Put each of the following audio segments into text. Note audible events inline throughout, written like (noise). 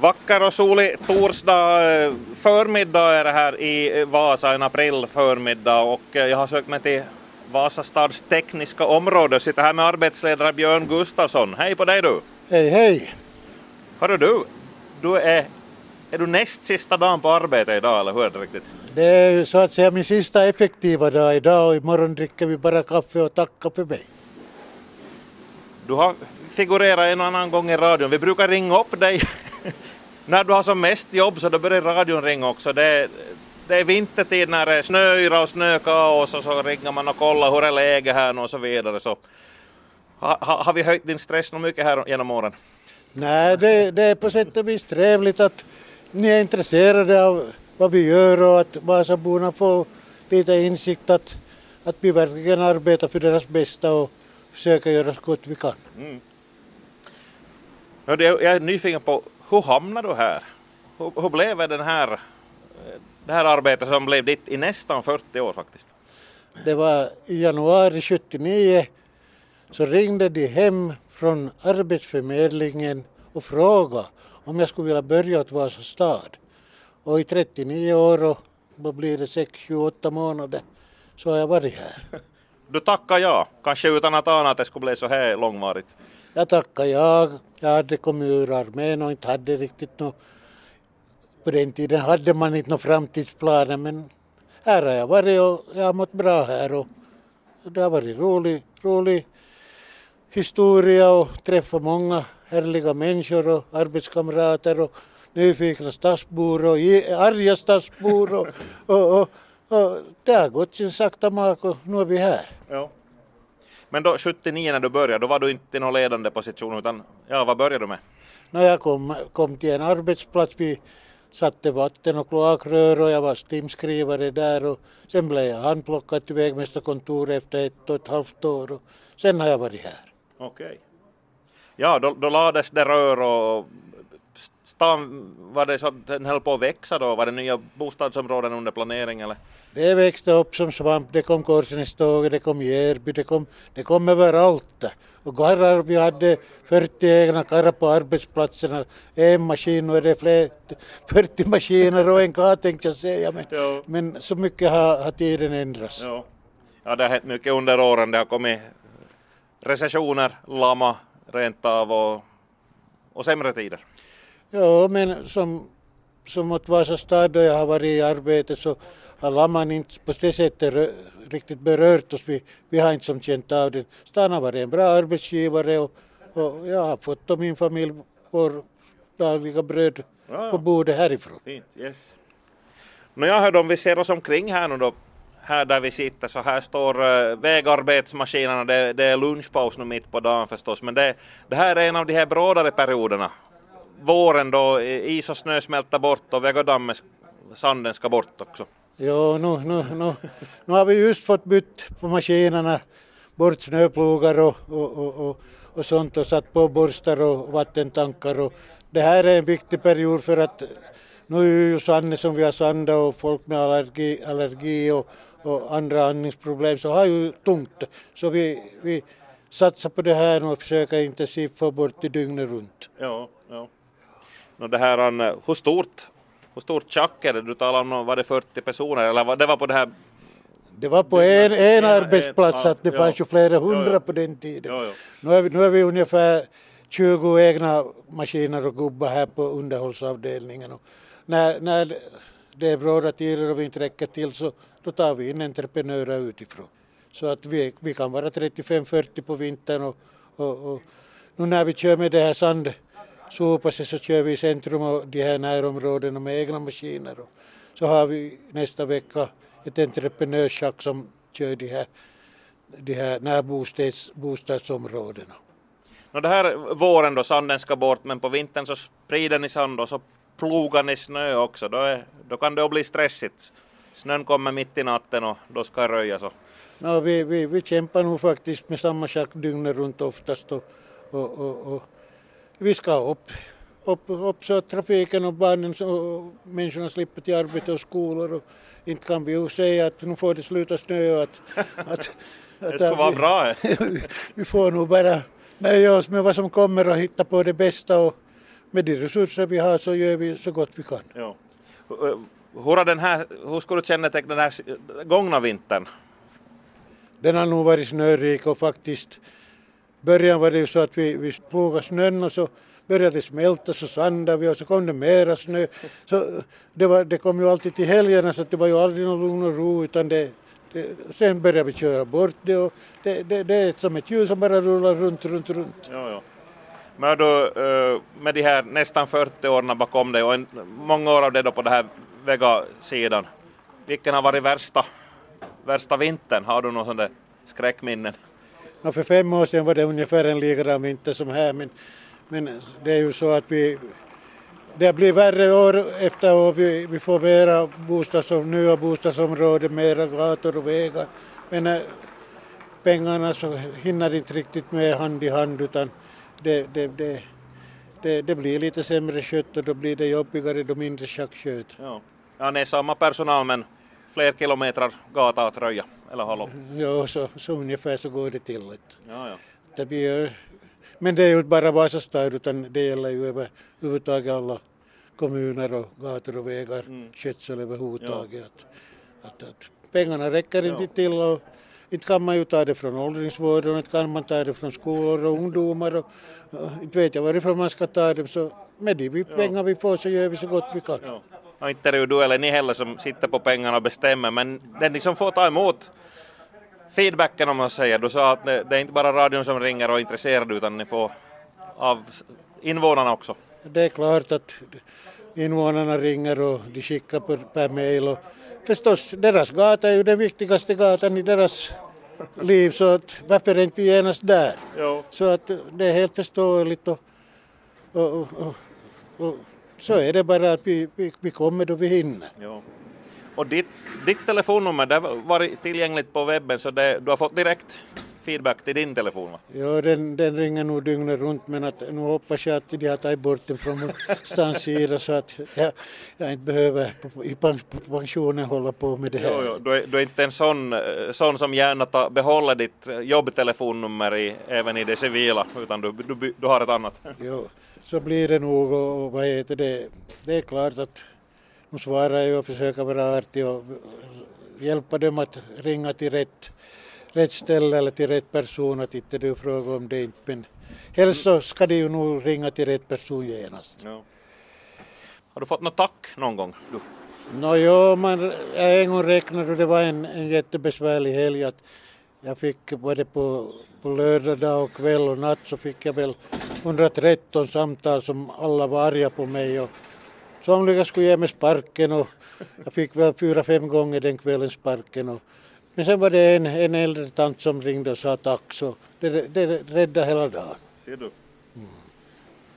Vacker och solig torsdag eh, förmiddag är det här i Vasa, en april förmiddag och eh, jag har sökt mig till Vasastads tekniska område och sitter här med arbetsledare Björn Gustafsson. Hej på dig du! Hej hej! Hörru du, du är, är du näst sista dagen på arbete idag eller hur är det riktigt? Det är ju så att säga min sista effektiva dag idag och imorgon dricker vi bara kaffe och tackar för mig. Du har figurerat en och annan gång i radion. Vi brukar ringa upp dig (laughs) när du har som mest jobb så då börjar radion ringa också. Det, det är vintertid när det är snöyra och snökaos och så ringer man och kollar hur är läget här och så vidare. Så, ha, har vi höjt din stress nog mycket här genom åren? Nej, det, det är på sätt och vis trevligt att ni är intresserade av vad vi gör och att Vasaborna får lite insikt att, att vi verkligen arbetar för deras bästa och försöker göra så gott vi kan. Mm. Jag är nyfiken på, hur hamnade du här? Hur, hur blev den här, det här arbetet som blev ditt i nästan 40 år faktiskt? Det var i januari 79 så ringde de hem från Arbetsförmedlingen och frågade om jag skulle vilja börja åt Vasa stad. Och i 39 år och vad blir det, 6-28 månader så har jag varit här. (laughs) Du tackar ja, kanske utan att ana att det skulle bli så här långvarigt? Jag tackar ja. Jag hade kommit ur armén och inte hade riktigt något på den tiden hade man inte några framtidsplaner men här har jag varit och jag har mått bra här och det har varit rolig, rolig historia och träffat många härliga människor och arbetskamrater och nyfikna stadsbor och arga stadsbor och, och, och, och, det har gått sin sakta mak och nu är vi här. Ja. Men då 79 när du började, då var du inte i någon ledande position utan ja, vad började du med? När jag kom, kom till en arbetsplats, vi satte vatten och kloakrör och jag var stimskrivare där och sen blev jag handplockad till vägmästarkontoret efter ett och ett halvt år och sen har jag varit här. Okej. Okay. Ja, då, då lades det rör och stan, var det så att den höll på att växa då? Var det nya bostadsområden under planering eller? Det växte upp som svamp, det kom Korsnäståget, det kom Järby, det kom, det kom överallt. Och karrar, vi hade 40 egna karrar på arbetsplatserna, en maskin och är det fler, 40 maskiner och en karl tänkte jag säga. Men, men så mycket har, har tiden ändrats. Ja. ja, det har hänt mycket under åren. Det har kommit recessioner, lama rent av och, och sämre tider. Ja, men som, som åt Vasa stad då jag har varit i arbete så har lamman inte på det sättet riktigt berört oss. Vi, vi har inte som känt av den. Stan har varit en bra arbetsgivare och, och jag har fått och min familj vår dagliga bröd på bordet härifrån. Fint, yes. Nå jag hörde om vi ser oss omkring här nu då, här där vi sitter så här står uh, vägarbetsmaskinerna, det, det, är lunchpaus nu mitt på dagen förstås, men det, det här är en av de här brådare perioderna. Våren då is och snö smälter bort och vägodammen, sanden ska bort också. Jo, nu, nu, nu, nu har vi just fått bytt på maskinerna, bort snöplogar och, och, och, och, och sånt och satt på borstar och vattentankar och det här är en viktig period för att nu är ju Sanne som vi har sandat och folk med allergi, allergi och, och andra andningsproblem så har ju tungt. Så vi, vi satsar på det här och försöker intensivt få bort det dygnet runt. Ja, ja. Och det här, hur stort hur stort tjack är det? Du talar om, var det 40 personer eller det var på det här det var på en, en arbetsplats, att det fanns ju flera hundra på den tiden. Nu, är vi, nu är vi ungefär 20 egna maskiner och gubbar här på underhållsavdelningen. Och när, när det är bråda tider och vi inte räcker till så då tar vi in entreprenörer utifrån. Så att vi, vi kan vara 35-40 på vintern och, och, och nu när vi kör med det här sand sopa sig så kör vi i centrum och de här närområdena med egna maskiner. Och så har vi nästa vecka ett entreprenörsschack som kör de här, de här närbostadsområdena. No, det här våren då sanden ska bort men på vintern så sprider ni sand och så plogar ni snö också. Då, är, då kan det bli stressigt. Snön kommer mitt i natten och då ska röjas. Och... No, vi, vi, vi kämpar nog faktiskt med samma schack dygnet runt oftast och, och, och, och vi ska upp, upp, upp så att trafiken och barnen och människorna slipper till arbete och skolor och inte kan vi ju säga att nu får det sluta snö att, att, att (laughs) det ska vara bra. (laughs) vi får nog bara nöja oss med vad som kommer och hitta på det bästa och, med de resurser vi har så gör vi så gott vi kan. Ja. Hur, har den här, hur skulle du känneteckna den här gångna vintern? Den har nog varit snörik och faktiskt början var det ju så att vi, vi plogade snön och så började det smälta så sandade vi och så kom det mera snö. Så det, var, det kom ju alltid till helgerna så det var ju aldrig någon lugn och ro utan det, det, sen började vi köra bort det och det, det, det är som ett hjul som bara rullar runt, runt, runt. Ja, ja. Men då, eh, med de här nästan 40 åren bakom dig och en, många år av det då på den här Vega-sidan, vilken har varit värsta, värsta vintern? Har du någon sån där skräckminnen? Ja, för fem år sedan var det ungefär en likadan vinter som här men, men det är ju så att vi det blir värre år efter år. Vi, vi får mera bostadsom, nya bostadsområden, mera gator och vägar. Men äh, pengarna så hinner inte riktigt med hand i hand utan det, det, det, det, det blir lite sämre kött och då blir det jobbigare då mindre schackkött. Ja. ja, det är samma personal men fler kilometer gata att röja eller hålla upp? Ja, så, så ungefär så går det till. Ja, ja. Det blir, men det är ju inte bara Vasastad utan det gäller ju överhuvudtaget alla kommuner och gator och vägar, mm. skötsel överhuvudtaget. Ja. Att, att, pengarna räcker inte ja. till och inte kan man ju ta det från åldringsvården, inte kan man ta det från skolor och ungdomar och, och inte vet jag varifrån man ska ta det så med de pengar vi får så gör vi så gott vi kan. Ja. Och inte är det ju du eller ni heller som sitter på pengarna och bestämmer men den som får ta emot feedbacken om man säger, du sa att det, det är inte bara radion som ringer och är intresserad utan ni får av invånarna också. Det är klart att invånarna ringer och de skickar per, per mail och förstås deras gata är ju den viktigaste gatan i deras liv så att varför är inte vi genast där? Jo. Så att det är helt förståeligt och, och, och, och, så är det bara att vi, vi, vi kommer då vi hinner. Jo. Och ditt, ditt telefonnummer det var tillgängligt på webben så det, du har fått direkt feedback till din telefon? Va? Ja, den, den ringer nog dygnet runt men att, nu hoppas jag att de har tagit bort den från (laughs) stans sida så att jag, jag inte behöver i pensionen hålla på med det här. Jo, jo. Du, är, du är inte en sån, sån som gärna tar, behåller ditt jobbtelefonnummer i, även i det civila utan du, du, du har ett annat? Jo, så blir det nog och vad heter det, det är klart att nu svarar jag och försöker vara artig och hjälpa dem att ringa till rätt rätt ställe eller till rätt person att inte du frågar om det inte men helst så ska de ju nog ringa till rätt person genast. Ja. Har du fått något tack någon gång? Du? Nå jo, man, jag en gång räknade och det var en, en jättebesvärlig helg att jag fick både på, på lördag dag och kväll och natt så fick jag väl 113 samtal som alla var arga på mig och somliga skulle ge mig sparken och jag fick väl fyra, fem gånger den kvällen sparken och men sen var det en, en äldre tant som ringde och sa tack så det, det räddade hela dagen. Ser du? Mm.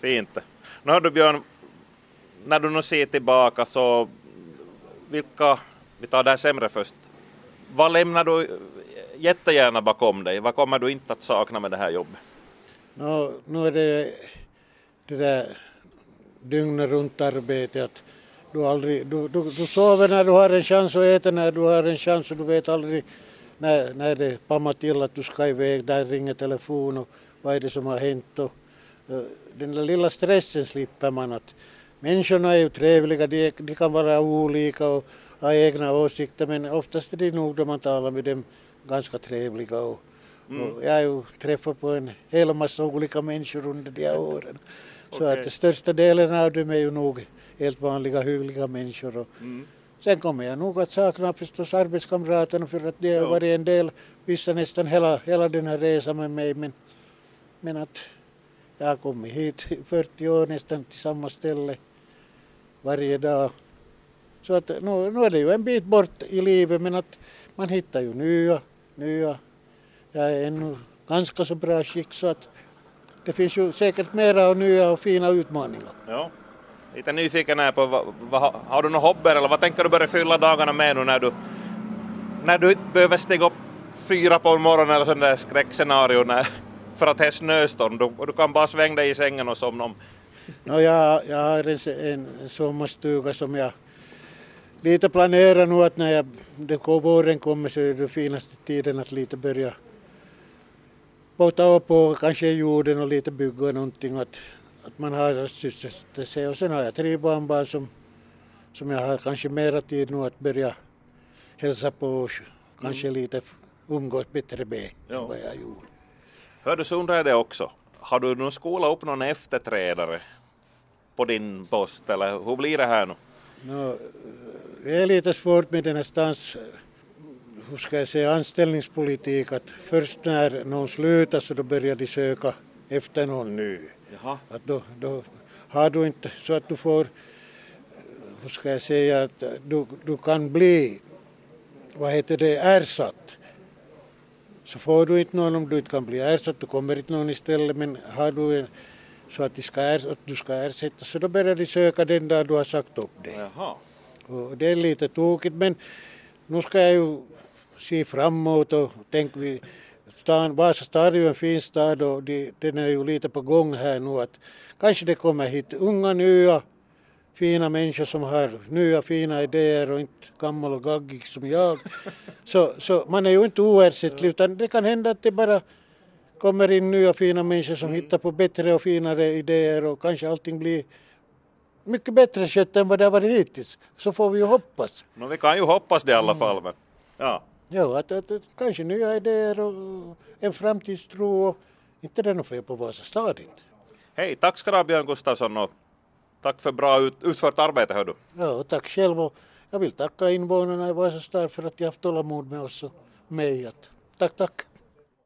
Fint. Nu har du Björn, när du nu ser tillbaka så vilka, vi tar det här sämre först, vad lämnar du jättegärna bakom dig? Vad kommer du inte att sakna med det här jobbet? No, nu är det det där dygnet runt arbetet du, aldrig, du, du, du sover när du har en chans och äter när du har en chans och du vet aldrig när, när det pammar till att du ska iväg, där ringer telefon och vad är det som har hänt. Och, eh, den där lilla stressen slipper man. Att människorna är ju trevliga, de, de kan vara olika och ha egna åsikter men oftast är det nog då man talar med dem ganska trevliga. Och, mm. jag har ju träffat på en hel massa olika människor under de här åren. Så okay. att största delen av dem är ju nog helt vanliga hyggliga människor. Och mm. Sen kommer jag nog att sakna förstås arbetskamraterna för att det har varit en del, vissa nästan hela, hela den här resan med mig men, men att jag har kommit hit i 40 år nästan till samma ställe varje dag. Så att nu, nu är det ju en bit bort i livet men att man hittar ju nya, nya. Jag är ännu ganska så bra skick så att det finns ju säkert mera och nya och fina utmaningar. Ja. Lite nyfiken är på, vad, vad, har du några hobbyer eller vad tänker du börja fylla dagarna med nu när du, när du behöver stiga upp fyra på morgonen eller sån där skräckscenario när, för att det är snöstorm du, du kan bara svänga dig i sängen och somna om? No, jag, jag har en, en sommarstuga som jag lite planerar nu att när jag, det våren kommer så är det finaste tiden att lite börja bota upp på kanske jorden och lite bygga någonting. Att att man har sysselsatt sig och sen har jag tre barnbarn som, som jag har kanske mera tid nu att börja hälsa på och kanske mm. lite umgås bättre med ja. än vad jag gjorde. Hör du, så undrar jag det också. Har du nu skolat upp någon efterträdare på din post eller hur blir det här nu? No, det är lite svårt med den här stans, hur ska jag säga, anställningspolitik att först när någon slutar så då börjar de söka efter någon ny. Jaha. Att då, då har du inte så att du får, hur ska jag säga, att du, du kan bli, vad heter det, ersatt. Så får du inte någon om du inte kan bli ersatt, då kommer inte någon istället, men har du en, så att, de ska er, att du ska ersättas så då börjar de söka den dag du har sagt upp dig. Jaha. Och det är lite tokigt men nu ska jag ju se framåt och tänka vi stan, Vasa stad är ju en fin stad och de, den är ju lite på gång här nu att kanske det kommer hit unga nya fina människor som har nya fina idéer och inte gammal och gaggig som jag. (laughs) Så, så man är ju inte oersättlig utan det kan hända att det bara kommer in nya fina människor som mm. hittar på bättre och finare idéer och kanske allting blir mycket bättre skött än vad det har varit hittills. Så får vi ju hoppas. No, vi kan ju hoppas det i alla fall. Men, ja. Jo, att, att, att, kanske nya idéer och en framtidstro och inte det är något fel på Vasa stad inte. Hej, tack ska du ha Björn Gustafsson och tack för bra ut, utfört arbete hör du. Ja, tack själv och jag vill tacka invånarna i Vasa stad för att de haft tålamod med oss och mig. Tack, tack.